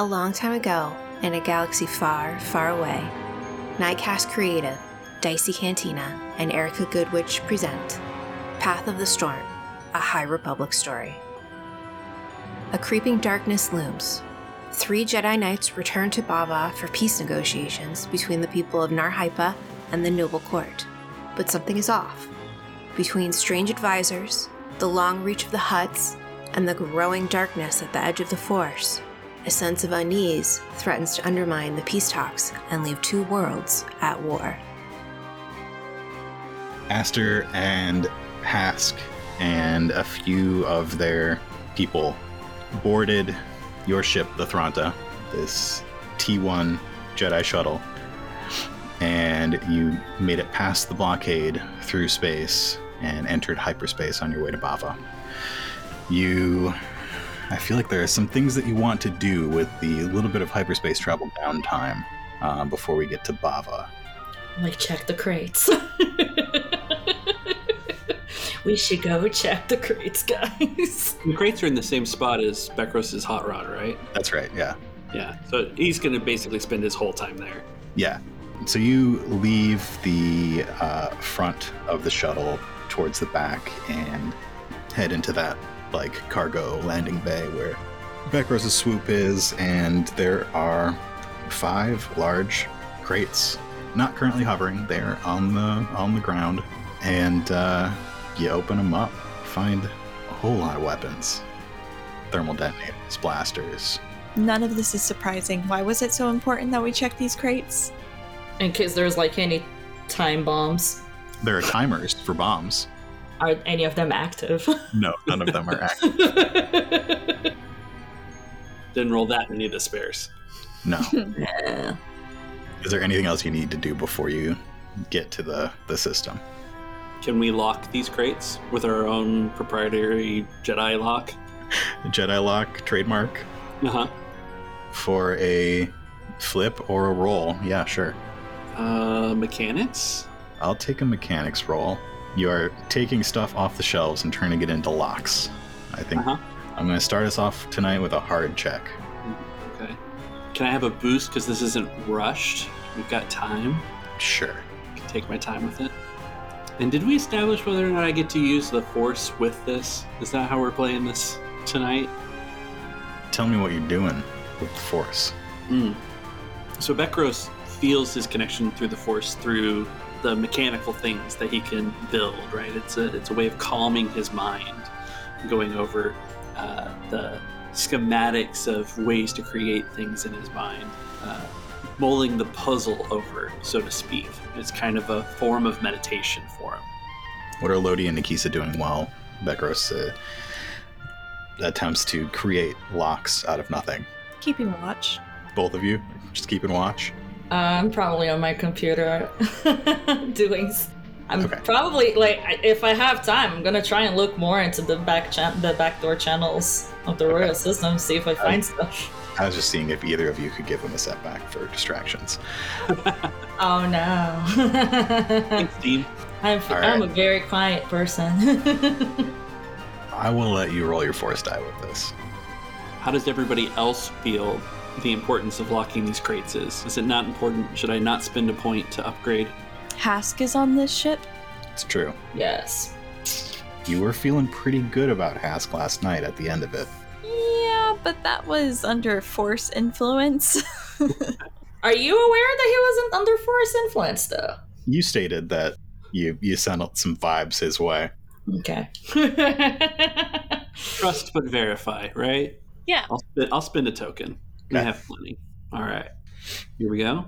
A long time ago, in a galaxy far, far away, Nightcast Creative, Dicey Cantina, and Erica Goodwitch present Path of the Storm, a High Republic story. A creeping darkness looms. Three Jedi Knights return to Bavva for peace negotiations between the people of Nar Hypa and the noble court. But something is off. Between strange advisors, the long reach of the Hutts, and the growing darkness at the edge of the Force, a sense of unease threatens to undermine the peace talks and leave two worlds at war. Aster and Hask and a few of their people boarded your ship, the Thranta, this T1 Jedi shuttle, and you made it past the blockade through space and entered hyperspace on your way to Bavva. You. I feel like there are some things that you want to do with the little bit of hyperspace travel downtime uh, before we get to Bavva. Like, check the crates. we should go check the crates, guys. The crates are in the same spot as Bekros's hot rod, right? That's right, yeah. Yeah. So he's going to basically spend his whole time there. Yeah. So you leave the uh, front of the shuttle towards the back and head into that like cargo landing bay where Bekros's swoop is, and there are five large crates, not currently hovering. They're on the on the ground, and uh, you open them up, find a whole lot of weapons, thermal detonators, blasters. None of this is surprising. Why was it so important that we check these crates? In case there's like any time bombs. There are timers for bombs. Are any of them active? No, none of them are active. Didn't roll that many of the spares. No. Yeah. Is there anything else you need to do before you get to the, the system? Can we lock these crates with our own proprietary Jedi lock? Jedi lock trademark Uh huh. for a flip or a roll. Yeah, sure. Uh, mechanics? I'll take a mechanics roll. You are taking stuff off the shelves and turning it into locks. I think Uh huh. I'm going to start us off tonight with a hard check. Okay. Can I have a boost because this isn't rushed? We've got time. Sure. I can take my time with it. And did we establish whether or not I get to use the Force with this? Is that how we're playing this tonight? Tell me what you're doing with the Force. Mm. So Bekros feels his connection through the Force through the mechanical things that he can build. Right? It's a it's a way of calming his mind, going over uh, the schematics of ways to create things in his mind, uh, mulling the puzzle over, so to speak. It's kind of a form of meditation for him. What are Lodi and Nikisa doing while Bekros uh, attempts to create locks out of nothing? Keeping watch. Both of you just keeping watch. I'm probably on my computer doing. s- I'm Okay. probably like if I have time, I'm gonna try and look more into the back chan- the backdoor channels of the royal system, see if I find stuff. I was just seeing if either of you could give him a setback for distractions. Oh no! Thanks, Dean. I'm All I'm a very quiet person. I will let you roll your force die with this. How does everybody else feel the importance of locking these crates is? Is it not important? Should I not spend a point to upgrade? Hask is on this ship. It's true. yes. You were feeling pretty good about Hask last night at the end of it. Yeah, but that was under force influence. Are you aware that he wasn't under force influence though? You stated that you you sent out some vibes his way. Okay. Trust but verify, right? Yeah. I'll spend, I'll spend a token. We have plenty. All right. Here we go.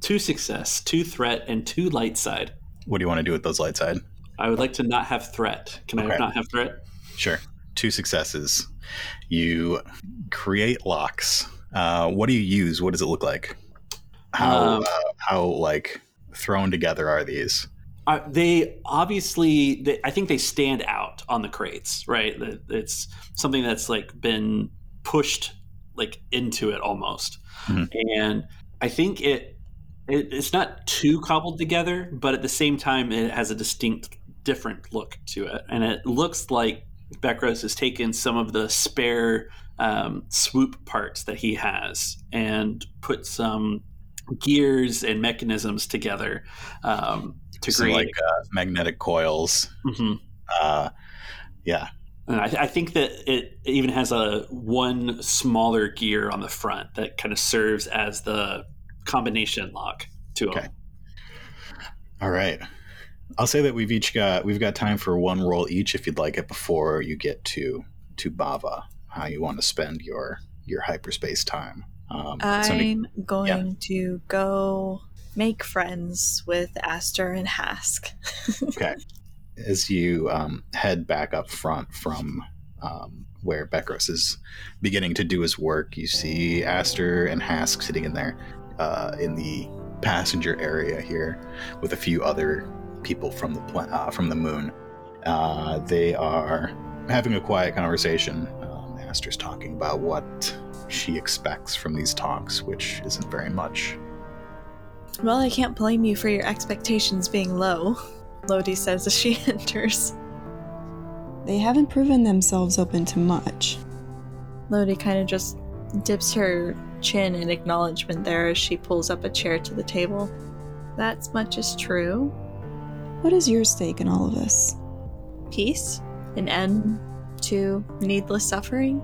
Two success, two threat, and two light side. What do you want to do with those light side? I would like to not have threat. Can I Okay. not have threat? Sure. Two successes. You create locks. Uh, what do you use? What does it look like? How Um, uh, how like thrown together are these? Uh, they obviously, they, I think they stand out on the crates, right? It's something that's like been pushed like into it almost, Mhm. and I think it, it it's not too cobbled together, but at the same time, it has a distinct, different look to it, and it looks like Bekros has taken some of the spare um, swoop parts that he has and put some gears and mechanisms together um, to create. like uh, magnetic coils. Mhm. Uh, yeah. And I, I think that it even has a one smaller gear on the front that kind of serves as the combination lock to Okay. them. All right. I'll say that we've each got we've got time for one roll each if you'd like it before you get to to Bavva. How you want to spend your your hyperspace time? Um, I'm going to go make friends with Aster and Hask. okay. As you um, head back up front from um, where Bekros is beginning to do his work, you see Aster and Hask sitting in there uh, in the passenger area here with a few other people from the uh, from the moon. Uh, they are having a quiet conversation. Um, Aster's talking about what she expects from these talks, which isn't very much. Well, I can't blame you for your expectations being low, Lodi says as she enters. They haven't proven themselves open to much. Lodi kind of just dips her chin in acknowledgement there as she pulls up a chair to the table. That's much is true. What is your stake in all of this? Peace? An end to needless suffering?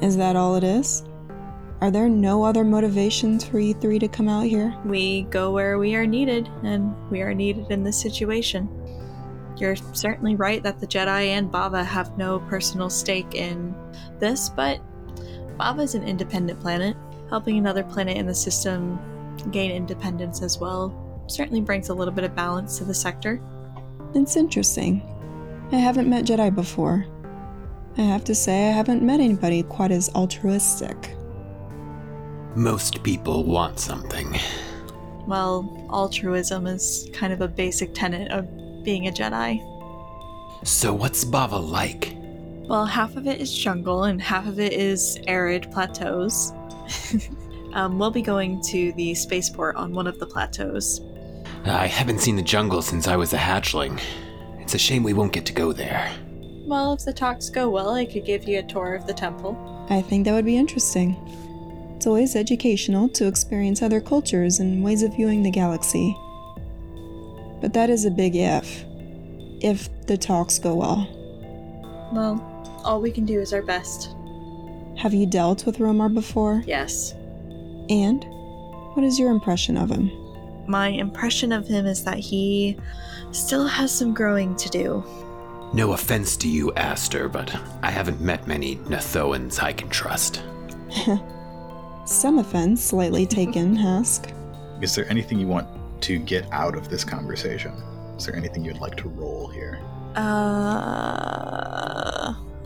Is that all it is? Are there no other motivations for you three to come out here? We go where we are needed, and we are needed in this situation. You're certainly right that the Jedi and Bavva have no personal stake in this, but Bavva is an independent planet. Helping another planet in the system gain independence as well certainly brings a little bit of balance to the sector. It's interesting. I haven't met Jedi before. I have to say, I haven't met anybody quite as altruistic. Most people want something. Well, altruism is kind of a basic tenet of being a Jedi. So, what's Bavva like? Well, half of it is jungle and half of it is arid plateaus. um, we'll be going to the spaceport on one of the plateaus. I haven't seen the jungle since I was a hatchling. It's a shame we won't get to go there. Well, if the talks go well, I could give you a tour of the temple. I think that would be interesting. It's always educational to experience other cultures and ways of viewing the galaxy. But that is a big if. If the talks go well. Well, all we can do is our best. Have you dealt with Romar before? Yes. And? What is your impression of him? My impression of him is that he still has some growing to do. No offense to you, Aster, but I haven't met many Nathoans I can trust. Some offense, slightly taken, Hask. Is there anything you want to get out of this conversation? Is there anything you'd like to roll here? Uh,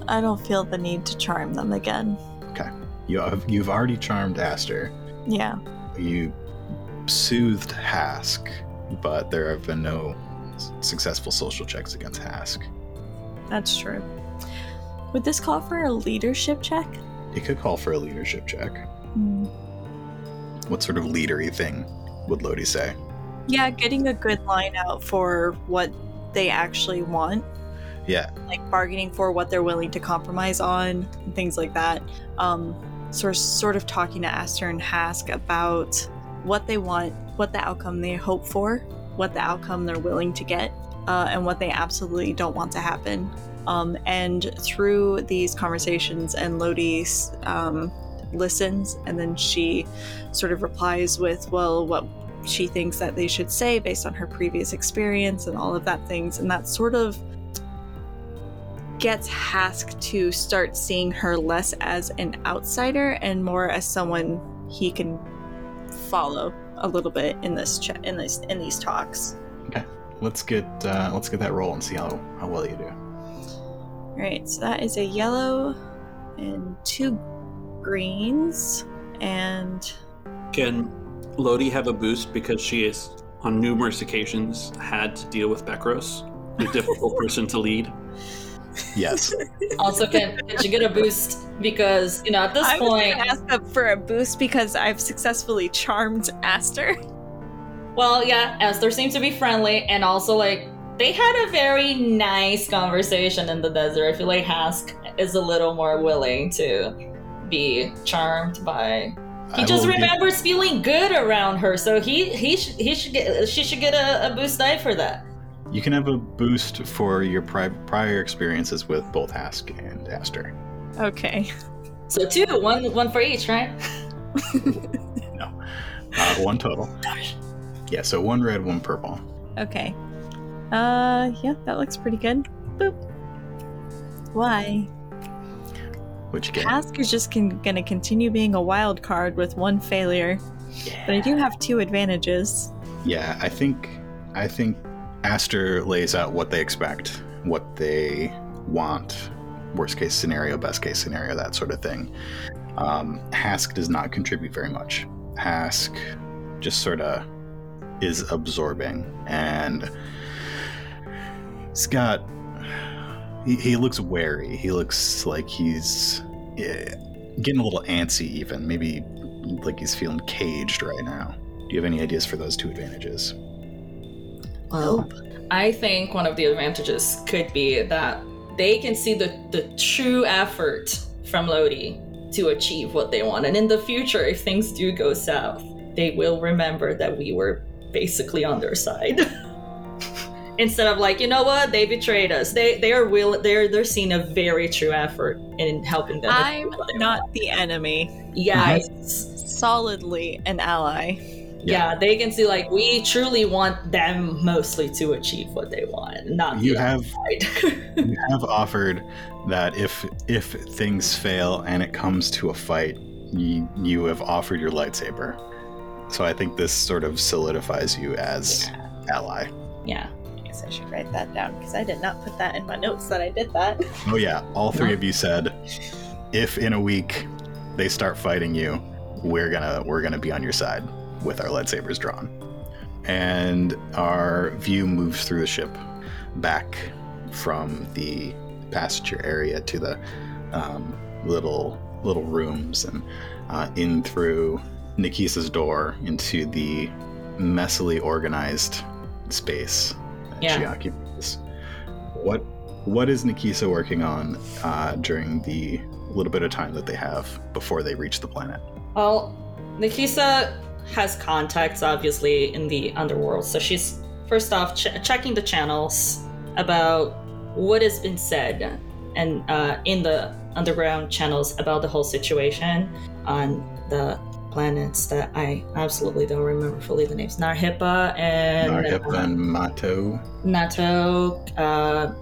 I don't feel the need to charm them again. Okay. You have, you've already charmed Aster. Yeah. You soothed Hask, but there have been no successful social checks against Hask. That's true. Would this call for a leadership check? It could call for a leadership check. Hmm. What sort of leadery thing would Lodi say? Yeah, getting a good line out for what they actually want, Yeah, like bargaining for what they're willing to compromise on, and things like that. Um, sort sort of talking to Aster and Hask about what they want, what the outcome they hope for, what the outcome they're willing to get, uh, and what they absolutely don't want to happen. Um, and through these conversations, and Lodi um, listens, and then she sort of replies with, "Well, what she thinks that they should say based on her previous experience and all of that things," and that sort of gets Hask to start seeing her less as an outsider and more as someone he can follow a little bit in this ch- in this in these talks. Okay, let's get uh, let's get that roll and see how, how well you do. All right, so that is a yellow and two greens and Can Lodi have a boost because she has, on numerous occasions, had to deal with Bekros, a difficult person to lead? Yes, Also, can, can she get a boost? Because, you know, at this I point, gonna ask up for a boost because I've successfully charmed Aster. well, yeah, Aster seems to be friendly, and also, like, they had a very nice conversation in the desert. I feel like Hask is a little more willing to be charmed by. He I just will give- remembers feeling good around her, so he he should he should get she should get a, a boost die for that. You can have a boost for your pri- prior experiences with both Hask and Aster. Okay. So two, one one for each, right? No, uh, one total. Yeah, so one red, one purple. Okay. Uh, yeah, that looks pretty good. Boop. Why? Which game? Hask is just con- gonna continue being a wild card with one failure, but I do have two advantages. Yeah, I think I think Aster lays out what they expect, what they want, worst case scenario, best case scenario, that sort of thing. Um, Hask does not contribute very much. Hask just sort of is absorbing, and got. He, he looks wary. He looks like he's eh, getting a little antsy, even maybe like he's feeling caged right now. Do you have any ideas for those two advantages? Well, I think one of the advantages could be that they can see the, the true effort from Lodi to achieve what they want. And in the future, if things do go south, they will remember that we were basically on their side. Instead of like, you know what, they betrayed us. They they are will they're they're seeing a very true effort in helping them. I'm not the enemy. Yeah, it's- Solidly an ally. yeah, they can see like we truly want them mostly to achieve what they want, not You the have you have offered that if if things fail and it comes to a fight, you, you have offered your lightsaber. So I think this sort of solidifies you as ally. yeah. I guess I should write that down because I did not put that in my notes that I did that. Oh yeah, all three of you said if in a week they start fighting you, we're gonna we're gonna be on your side with our lightsabers drawn. And our view moves through the ship back from the passenger area to the um, little little rooms and uh, in through Nikisa's door into the messily organized space that she occupies. What what is Nikisa working on uh, during the little bit of time that they have before they reach the planet? Well, Nikisa has contacts obviously in the underworld, so she's first off ch- checking the channels about what has been said and uh, in the underground channels about the whole situation on the planets that I absolutely don't remember fully the names. Nar Hypa and Narhip uh, and Mato Nato, uh,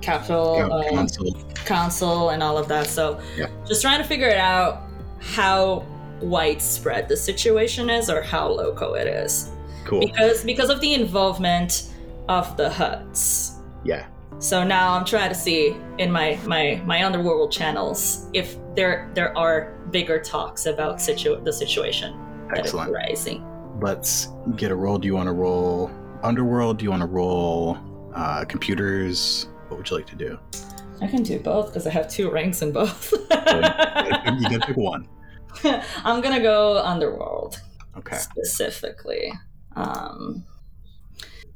Capital, uh, Council. council and all of that. So Yeah. just trying to figure it out how widespread the situation is or how local it is. Cool. Because because of the involvement of the Hutts. Yeah. So now I'm trying to see in my my my underworld channels if there there are bigger talks about situ- the situation that is Excellent. rising. Let's get a roll. Do you want to roll Underworld? Do you want to roll uh, computers? What would you like to do? I can do both because I have two ranks in both. you can pick one. I'm gonna go underworld. Okay. specifically. Um,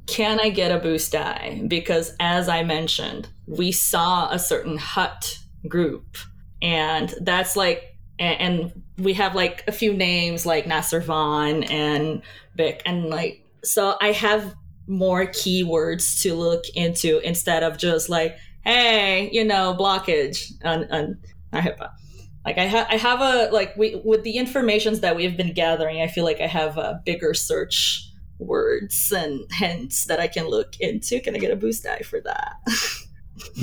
can I get a boost die? Because as I mentioned, we saw a certain Hutt group, and that's like, and, we have like a few names like Nasser Vaughn and Vic, and like, so I have more keywords to look into instead of just like, hey, you know, blockage on on Hypa. Like I, have, I have a like we with the informations that we've been gathering i feel like i have a bigger search words and hints that i can look into can i get a boost die for that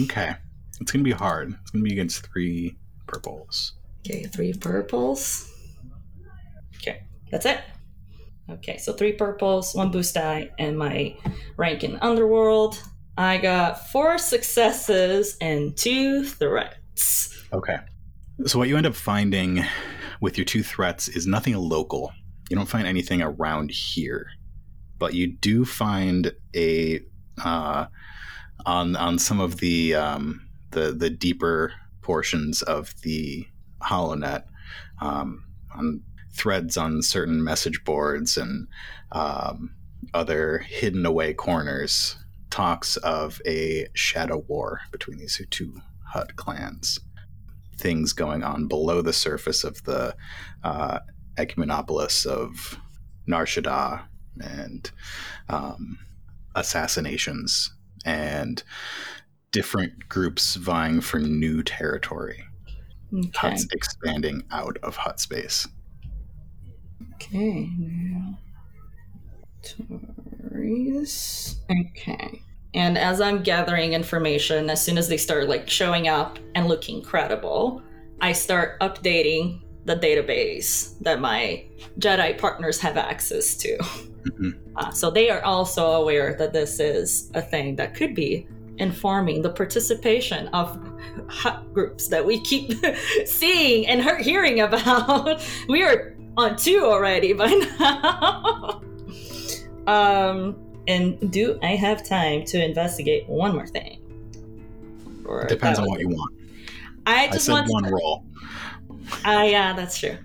Okay. It's gonna be hard. It's gonna be against three purples. okay three purples okay that's it okay so three purples one boost die and my rank in underworld i got four successes and two threats Okay. So what you end up finding with your two threats is nothing local. You don't find anything around here, but you do find a uh, on on some of the um, the the deeper portions of the HoloNet, um, on threads on certain message boards and um, other hidden away corners talks of a shadow war between these two Hutt clans. Things going on below the surface of the uh, ecumenopolis of Nar Shaddaa and um, assassinations and different groups vying for new territory. Okay. Hutts expanding out of Hutt space. Okay. now- Tories. Okay. And as I'm gathering information, as soon as they start like showing up and looking credible, I start updating the database that my Jedi partners have access to. Mhm. Uh, so they are also aware that this is a thing that could be informing the participation of Hutt groups that we keep seeing and hear- hearing about. we are on two already by now. um, and do I have time to investigate one more thing? Or depends on what you want. I I just said want. one roll. Ah, yeah, that's true.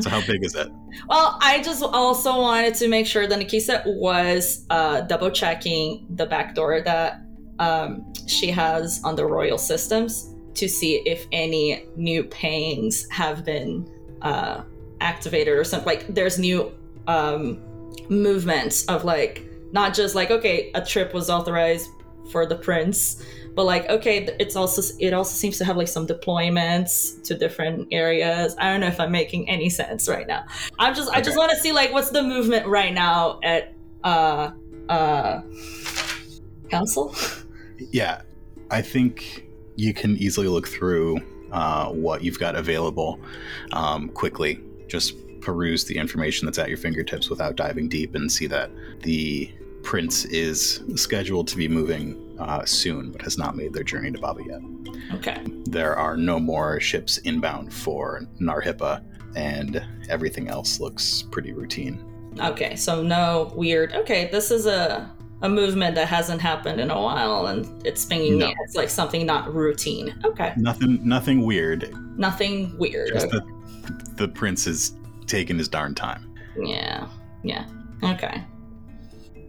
So how big is it? Well, I just also wanted to make sure that Nikisa was uh, double checking the back door that um, she has on the royal systems to see if any new pings have been uh, activated or something. Like, there's new um, movements of like not just like okay, a trip was authorized for the prince, but like okay, it's also it also seems to have like some deployments to different areas. I don't know if I'm making any sense right now. I'm just I just want to see like what's the movement right now at uh uh council. Yeah, I think you can easily look through uh, what you've got available um, quickly. Just peruse the information that's at your fingertips without diving deep and see that the prince is scheduled to be moving uh, soon, but has not made their journey to Bavva yet. Okay. There are no more ships inbound for Nar Hypa, and everything else looks pretty routine. Okay. So no weird. Okay, this is a a movement that hasn't happened in a while, and it's pinging No. me. It's like something not routine. Okay. Nothing, nothing weird. Nothing weird. Just that the prince is taking his darn time. Yeah. Yeah. Okay.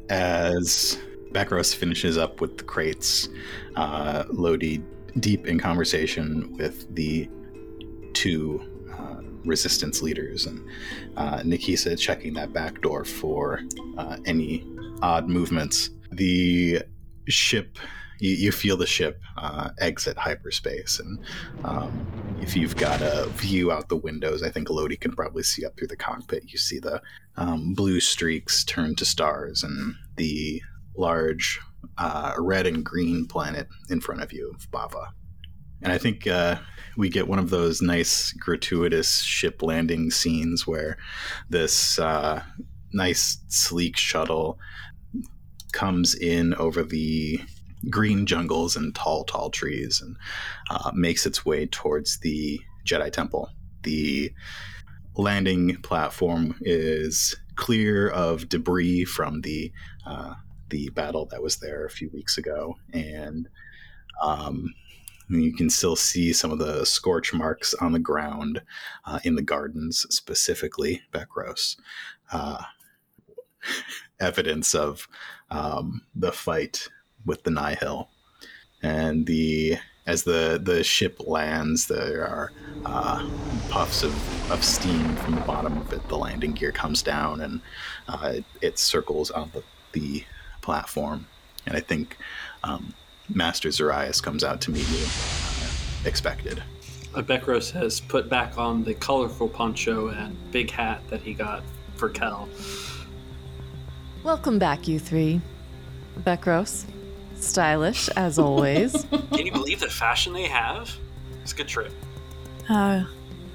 as Bekros finishes up with the crates, uh, Lodi deep in conversation with the two uh, resistance leaders, and uh, Nikisa checking that back door for uh, any odd movements. The ship, you, you feel the ship uh, exit hyperspace, and um, if you've got a view out the windows, I think Lodi can probably see up through the cockpit. You see the um, blue streaks turn to stars and the large uh, red and green planet in front of you of Bavva. And I think uh, we get one of those nice gratuitous ship landing scenes where this uh, nice sleek shuttle comes in over the green jungles and tall, tall trees and uh, makes its way towards the Jedi Temple. The landing platform is clear of debris from the uh, the battle that was there a few weeks ago, and um, you can still see some of the scorch marks on the ground uh, in the gardens, specifically Bekros. Uh, evidence of um, the fight with the Nihil, and the as the the ship lands, there are uh, puffs of, of steam from the bottom of it. The landing gear comes down and uh, it, it circles on the, the platform. And I think um, Master Zarias comes out to meet you, uh, expected. Bekros has put back on the colorful poncho and big hat that he got for Kel. Welcome back, you three. Bekros. Stylish, as always. Can you believe the fashion they have? It's a good trip. Uh,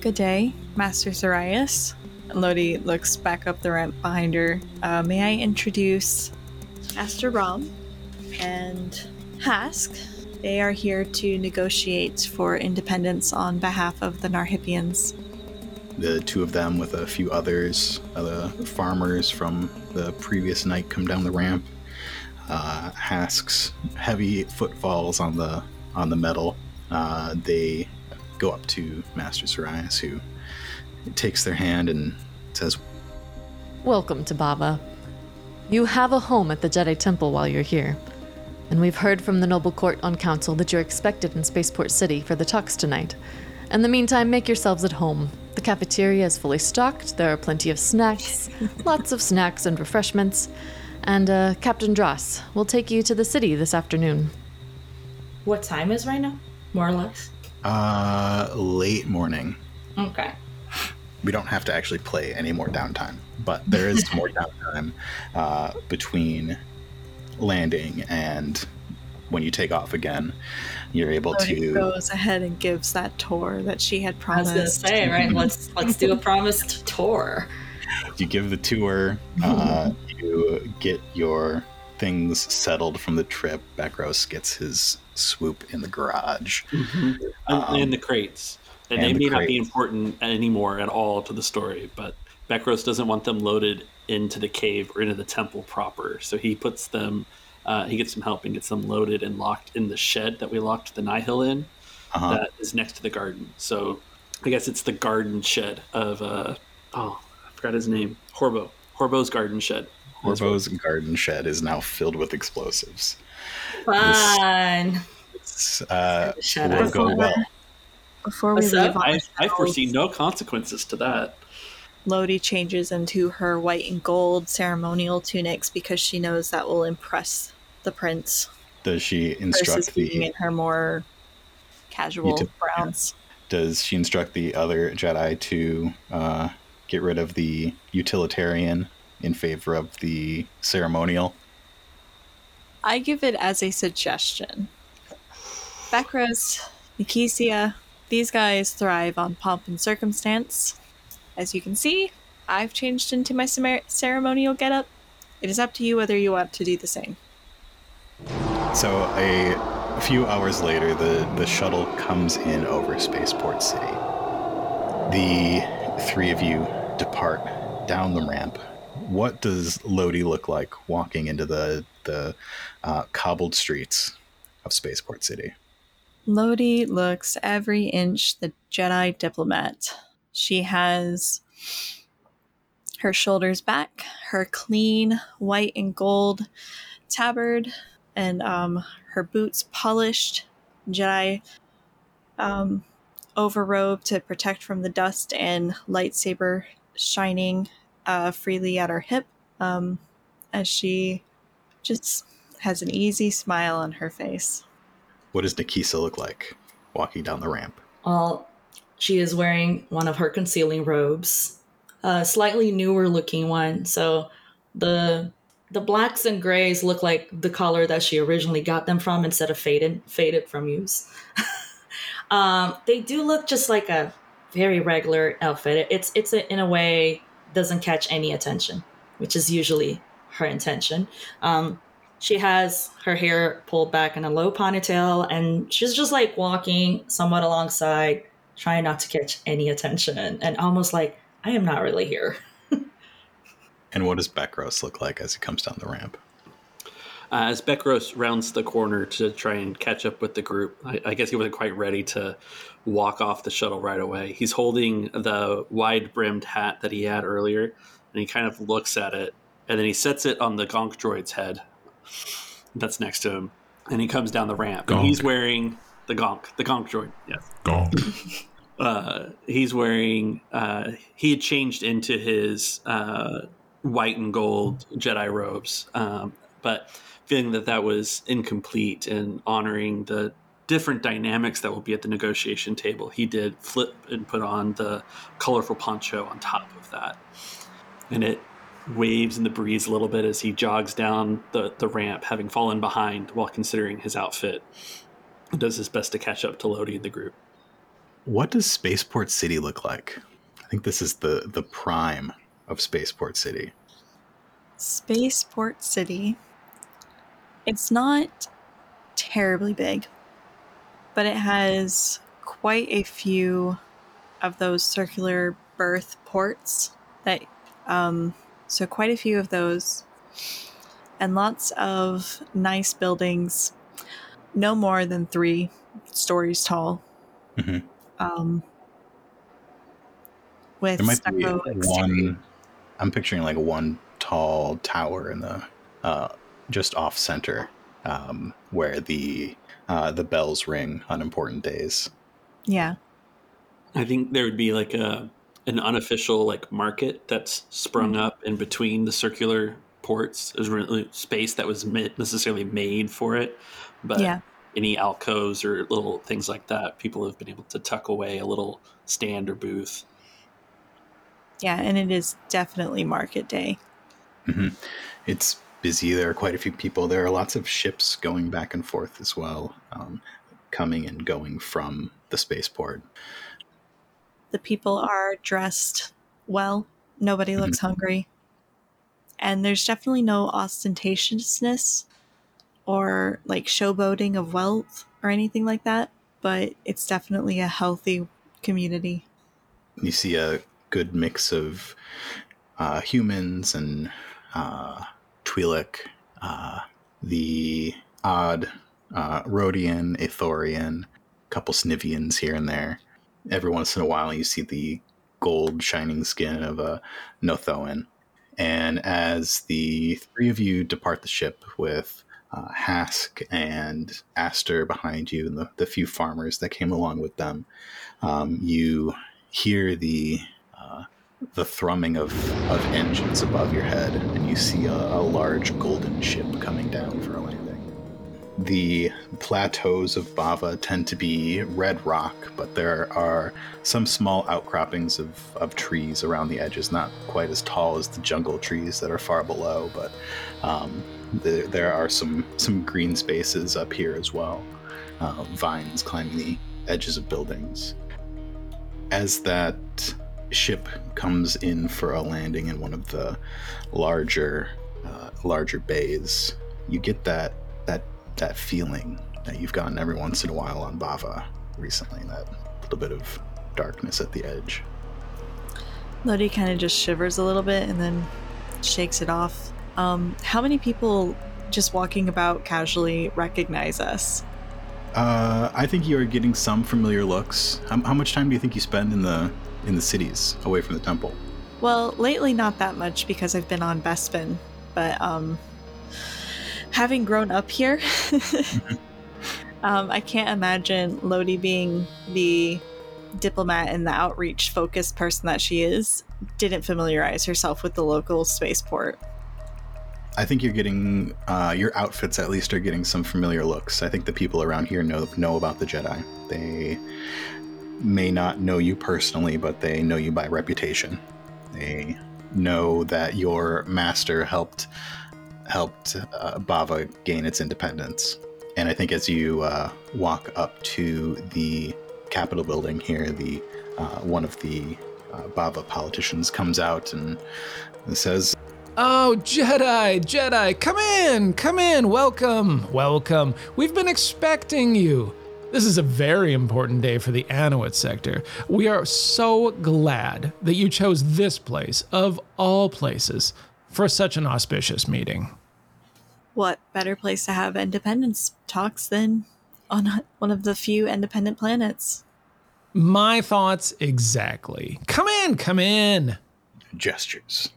good day, Master Zarias. Lodi looks back up the ramp behind her. Uh, may I introduce Master Rom and Hask? They are here to negotiate for independence on behalf of the Narhipians. The two of them, with a few others, uh, the farmers from the previous night, come down the ramp. Uh, Hask's heavy footfalls on the on the metal. Uh, they go up to Master Sarias, who takes their hand and says, Welcome to Bavva. You have a home at the Jedi Temple while you're here. And we've heard from the Noble Court on Council that you're expected in Spaceport City for the talks tonight. In the meantime, make yourselves at home. The cafeteria is fully stocked, there are plenty of snacks, lots of snacks and refreshments. And uh, Captain Dross will take you to the city this afternoon. What time is right now? More or less. Uh, late morning. Okay. We don't have to actually play any more downtime, but there is more downtime uh, between landing and when you take off again. You're able Lodi to. goes ahead and gives that tour that she had I was promised. gonna say, right? Let's let's do a promised tour. You give the tour. Uh, you get your things settled from the trip. Bekros gets his swoop in the garage. and, Um, and the crates. And, and they the may not be important anymore at all to the story, but Bekros doesn't want them loaded into the cave or into the temple proper. So he puts them, uh, he gets some help and gets them loaded and locked in the shed that we locked the Nihil in Uh-huh. that is next to the garden. So I guess it's the garden shed of, uh, oh, I forgot his name. Horbo. Horbo's garden shed. Horbo's garden shed is now filled with explosives. Fun. It's, uh, Shut will go well. Before we What's leave, I, I foresee no consequences to that. Lodi changes into her white and gold ceremonial tunics because she knows that will impress the prince Does she instruct the? in her more casual Util- browns. Does she instruct the other Jedi to uh, get rid of the utilitarian in favor of the ceremonial? I give it as a suggestion. Bekros, Nikisa, these guys thrive on pomp and circumstance. As you can see, I've changed into my ceremonial getup. It is up to you whether you want to do the same. So a few hours later, the, the shuttle comes in over Spaceport City. The three of you depart down the ramp. What does Lodi look like walking into the the uh, cobbled streets of Spaceport City? Lodi looks every inch the Jedi diplomat. She has her shoulders back, her clean white and gold tabard, and um, her boots polished, Jedi um, overrobe to protect from the dust, and lightsaber shining uh, freely at her hip um, as she just has an easy smile on her face. What does Nikisa look like walking down the ramp? Well, she is wearing one of her concealing robes, a slightly newer looking one. So the the blacks and grays look like the color that she originally got them from instead of faded faded from use. um, they do look just like a very regular outfit. It's it's a, in a way doesn't catch any attention, which is usually her intention. Um, she has her hair pulled back in a low ponytail, and she's just like walking somewhat alongside, trying not to catch any attention, and almost like I am not really here. And what does Bekros look like as he comes down the ramp? Uh, as Bekros rounds the corner to try and catch up with the group, I, I guess he wasn't quite ready to walk off the shuttle right away. He's holding the wide brimmed hat that he had earlier, and he kind of looks at it, and then he sets it on the Gonk droid's head that's next to him, and he comes down the ramp. And he's wearing the Gonk, the Gonk droid, yes. Go. uh, he's wearing uh, he had changed into his uh, white and gold Jedi robes, um, but feeling that that was incomplete and honoring the different dynamics that will be at the negotiation table, he did flip and put on the colorful poncho on top of that, and it waves in the breeze a little bit as he jogs down the, the ramp, having fallen behind while considering his outfit. He does his best to catch up to Lodi and the group. What does Spaceport City look like? I think this is the the prime of Spaceport City. Spaceport City. It's not terribly big, but it has quite a few of those circular berth ports that um so quite a few of those and lots of nice buildings no more than 3 stories tall. Mhm. Um with There might be stucco one. I'm picturing like one tall tower in the uh, just off center um, where the uh, the bells ring on important days. Yeah. I think there would be like a an unofficial like market that's sprung up in between the circular ports. There's really space that was necessarily made for it, but Yeah. any alcoves or little things like that, people have been able to tuck away a little stand or booth. Yeah, and it is definitely market day. hmm It's busy. There are quite a few people. There are lots of ships going back and forth as well, um, coming and going from the spaceport. The people are dressed well. Nobody looks hungry. And there's definitely no ostentatiousness or like showboating of wealth or anything like that, but it's definitely a healthy community. You see a good mix of uh, humans and uh, Twi'lek, uh, the odd uh, Rodian, Ithorian, a couple Snivians here and there. Every once in a while, you see the gold shining skin of a Nothoan. And as the three of you depart the ship with uh, Hask and Aster behind you and the, the few farmers that came along with them, um, you hear the uh, the thrumming of, of engines above your head, and you see a, a large golden ship coming down landing. The plateaus of Bavva tend to be red rock, but there are some small outcroppings of, of trees around the edges, not quite as tall as the jungle trees that are far below, but um, the, there are some, some green spaces up here as well. Uh, vines climbing the edges of buildings. As that ship comes in for a landing in one of the larger uh, larger bays, you get that that feeling that you've gotten every once in a while on Bavva recently. That little bit of darkness at the edge. Lodi kind of just shivers a little bit and then shakes it off. Um, how many people just walking about casually recognize us? Uh, I think you are getting some familiar looks. How, how much time do you think you spend in the in the cities away from the temple? Well, lately not that much because I've been on Bespin, but um, having grown up here, um, I can't imagine Lodi being the diplomat and the outreach focused person that she is, didn't familiarize herself with the local spaceport. I think you're getting uh, your outfits at least are getting some familiar looks. I think the people around here know know about the Jedi. They may not know you personally, but they know you by reputation. They know that your master helped helped uh, Bavva gain its independence. And I think as you uh, walk up to the Capitol building here, the uh, one of the uh, Bavva politicians comes out and says, Oh, Jedi, Jedi, come in, come in, welcome, welcome. We've been expecting you. This is a very important day for the Anuit sector. We are so glad that you chose this place, of all places, for such an auspicious meeting. What better place to have independence talks than on one of the few independent planets? My thoughts exactly. Come in, come in. gestures.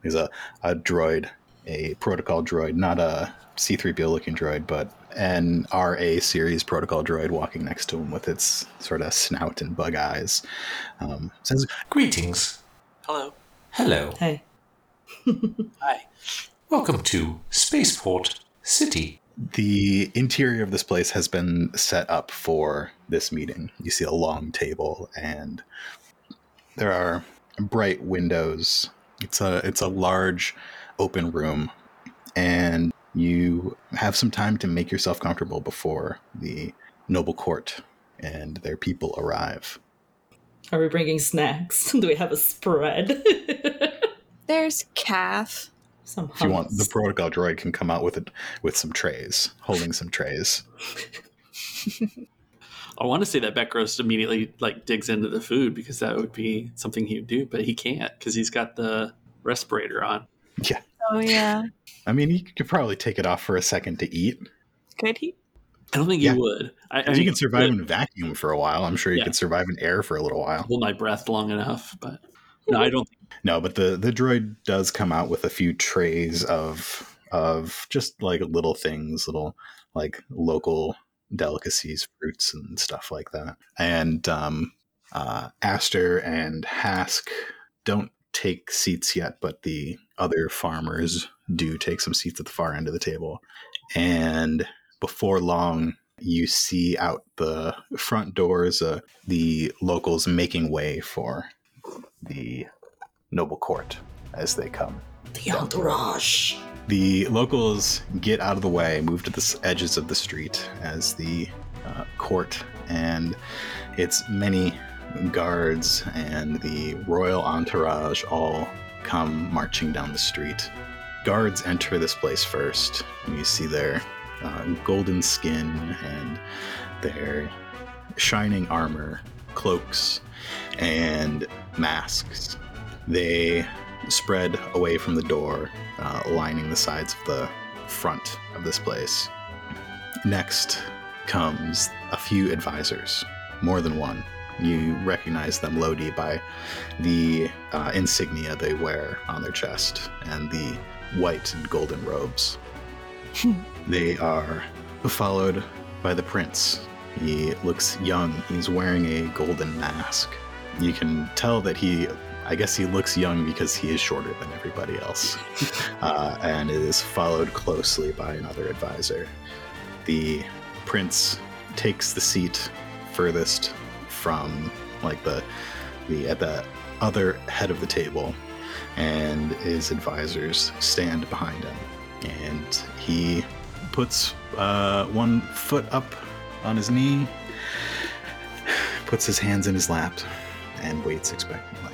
There's a, a droid, a protocol droid, not a C3PO looking droid, but an RA series protocol droid walking next to him with its sort of snout and bug eyes. Um, says, Greetings. Hello. Hello. Hey. Hi. Welcome to Spaceport City. The interior of this place has been set up for this meeting. You see a long table, and there are bright windows. It's a it's a large open room, and you have some time to make yourself comfortable before the noble court and their people arrive. Are we bringing snacks? Do we have a spread? There's caf. Some If you want, the protocol droid can come out with it with some trays, holding some trays. I want to say that Bekros immediately like digs into the food because that would be something he would do, but he can't because he's got the respirator on. Yeah, Oh yeah. I mean, you could probably take it off for a second to eat. Could he? I don't think Yeah. he would. I, I If you can survive could in a vacuum for a while, I'm sure you Yeah. could survive in air for a little while. hold my breath long enough, but no, I don't. No, but the the droid does come out with a few trays of of just like little things, little like local delicacies, fruits, and stuff like that. And um, uh, Aster and Hask don't take seats yet, but the other farmers do take some seats at the far end of the table. And before long, you see out the front doors uh, the locals making way for the noble court as they come. The entourage. The locals get out of the way, move to the edges of the street as the uh, court and its many guards and the royal entourage all come marching down the street. Guards enter this place first. You see their uh, golden skin and their shining armor, cloaks, and masks. They spread away from the door, uh, lining the sides of the front of this place. Next comes a few advisors, more than one. You recognize them, Lodi, by the uh, insignia they wear on their chest and the white and golden robes. they are followed by the prince. He looks young. He's wearing a golden mask. You can tell that he, I guess he looks young because he is shorter than everybody else. uh, and is followed closely by another advisor. The prince takes the seat furthest from like the the at the other head of the table and his advisors stand behind him and he puts uh, one foot up on his knee puts his hands in his lap and waits expectantly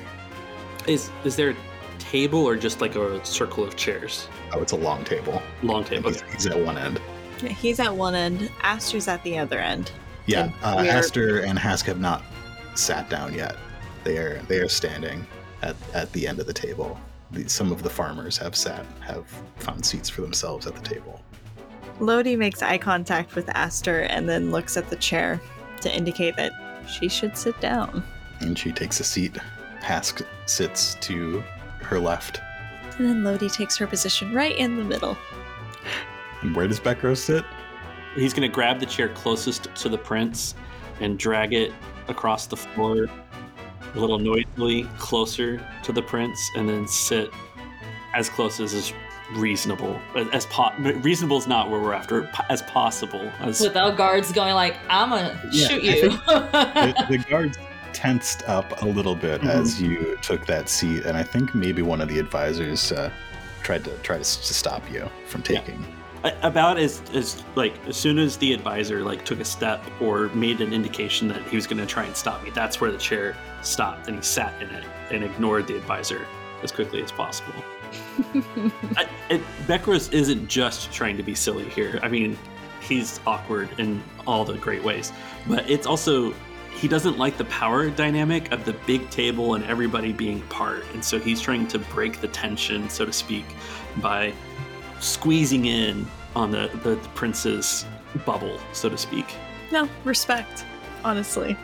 Is is there a table or just like a circle of chairs? oh it's a long table Long table. he's, he's at one end Yeah, He's at one end, Aster's at the other end. yeah And uh, are- Aster and Hask have not sat down yet they are they are standing at, at the end of the table the, some of the farmers have sat have found seats for themselves at the table Lodi makes eye contact with Aster and then looks at the chair to indicate that she should sit down. And she takes a seat. Hask sits to her left. And then Lodi takes her position right in the middle. And where does Beckro sit? He's gonna grab the chair closest to the prince and drag it across the floor a little noisily closer to the prince and then sit as close as is reasonable as, as po- reasonable is not where we're after as possible as Without guards going like, I'm gonna Yeah, shoot I you. The, the guards tensed up a little bit Mhm. as you took that seat, and I think maybe one of the advisors uh, tried to try to, to stop you from Yeah. taking. A- about as as like as soon as the advisor like took a step or made an indication that he was going to try and stop me that's where the chair stopped and he sat in it and ignored the advisor as quickly as possible I, it, Bekros isn't just trying to be silly here i mean he's awkward in all the great ways but it's also he doesn't like the power dynamic of the big table and everybody being part and so he's trying to break the tension so to speak by squeezing in on the, the, the prince's bubble, so to speak. No, respect, honestly.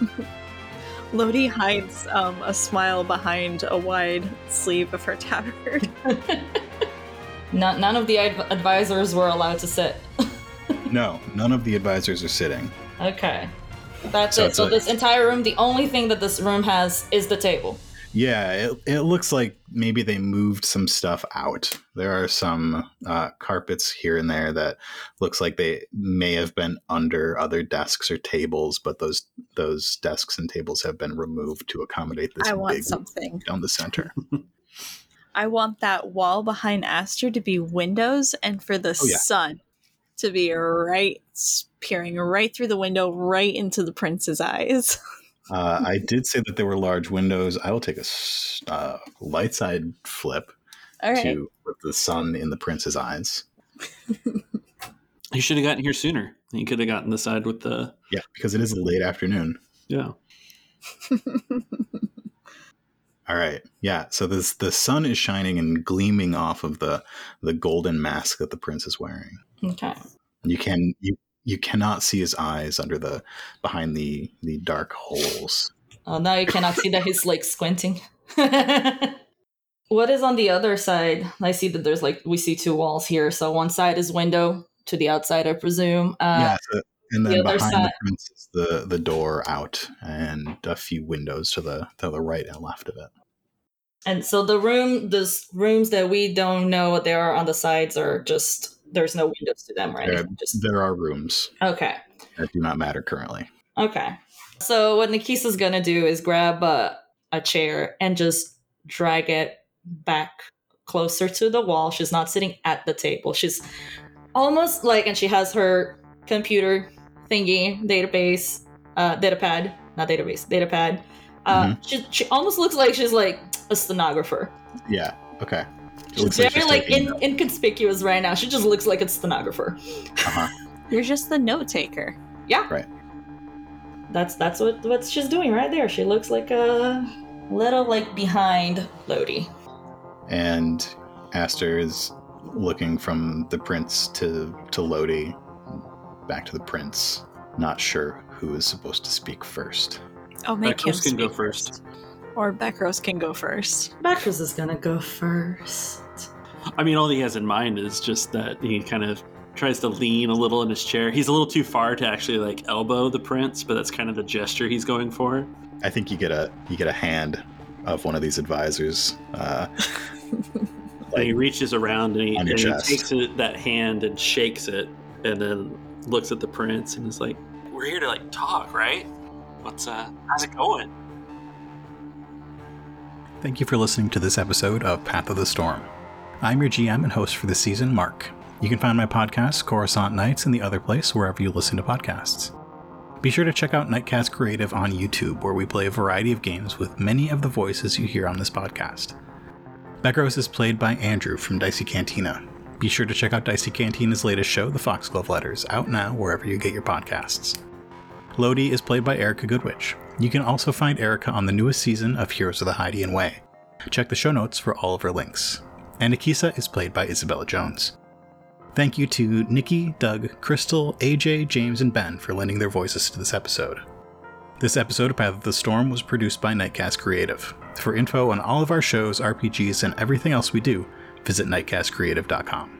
Lodi hides um, a smile behind a wide sleeve of her tabard. none, none of the adv- advisors were allowed to sit. No, none of the advisors are sitting. Okay. That's So it. So a- this entire room, the only thing that this room has is the table. Yeah, it, it looks like maybe they moved some stuff out. There are some uh, carpets here and there that looks like they may have been under other desks or tables, but those those desks and tables have been removed to accommodate this I want big something. down the center. I want that wall behind Aster to be windows and for the Oh, yeah. sun to be right peering right through the window right into the prince's eyes. Uh, I did say that there were large windows. I will take a uh, light side flip All right. to put the sun in the prince's eyes. You should have gotten here sooner. You could have gotten the side with the Yeah, because it is a late afternoon. yeah. All right. Yeah. So this the sun is shining and gleaming off of the the golden mask that the prince is wearing. Okay. You can you you cannot see his eyes under the behind the the dark holes. Oh, now you cannot see that he's like squinting. What is on the other side? I see that there's like we see two walls here. So one side is window to the outside, I presume. Uh, yeah, so, and then other behind the side- prince is the the door out, and a few windows to the to the right and left of it. And so the room, those rooms that we don't know what they are on the sides are just there's no windows to them, right? There, Just there are rooms okay, that do not matter currently. okay. So what Nikisa's gonna do is grab a a chair and just drag it back closer to the wall. She's not sitting at the table. She's almost like, and she has her computer thingy database, uh, datapad, not database, datapad. Uh, she, she almost looks like she's like a stenographer. Yeah. Okay. It She's looks very she's like in, notes. inconspicuous right now. She just looks like a stenographer. Uh-huh. You're just the note taker. Yeah. Right. That's that's what what she's doing right there. She looks like a little like behind Lodi. And Aster is looking from the prince to to Lodi, back to the prince. Not sure who is supposed to speak first. Oh, make him Bekros can go speak first. Or Bekros can go first. Bekros is gonna go first. I mean, all he has in mind is just that he kind of tries to lean a little in his chair. He's a little too far to actually like elbow the prince, but that's kind of the gesture he's going for. I think you get a you get a hand of one of these advisors. Uh, And he reaches around and he, and he takes it, that hand and shakes it, and then looks at the prince and is like, "We're here to like talk, right? What's uh, how's it going?" Thank you for listening to this episode of Path of the Storm. I'm your GM and host for this season, Mark. You can find my podcast, Coruscant Nights, in the other place wherever you listen to podcasts. Be sure to check out Nightcast Creative on YouTube, where we play a variety of games with many of the voices you hear on this podcast. Bekros is played by Andrew from Dicey Cantina. Be sure to check out Dicey Cantina's latest show, The Foxglove Letters, out now wherever you get your podcasts. Lodi is played by Erica Goodwitch. You can also find Erica on the newest season of Heroes of the Hydian Way. Check the show notes for all of her links. And Nikisa is played by Isabella Jones. Thank you to Nikki, Doug, Krystal, AJ, James, and Ben for lending their voices to this episode. This episode of Path of the Storm was produced by Nightcast Creative. For info on all of our shows, RPGs, and everything else we do, visit nightcastcreative.com.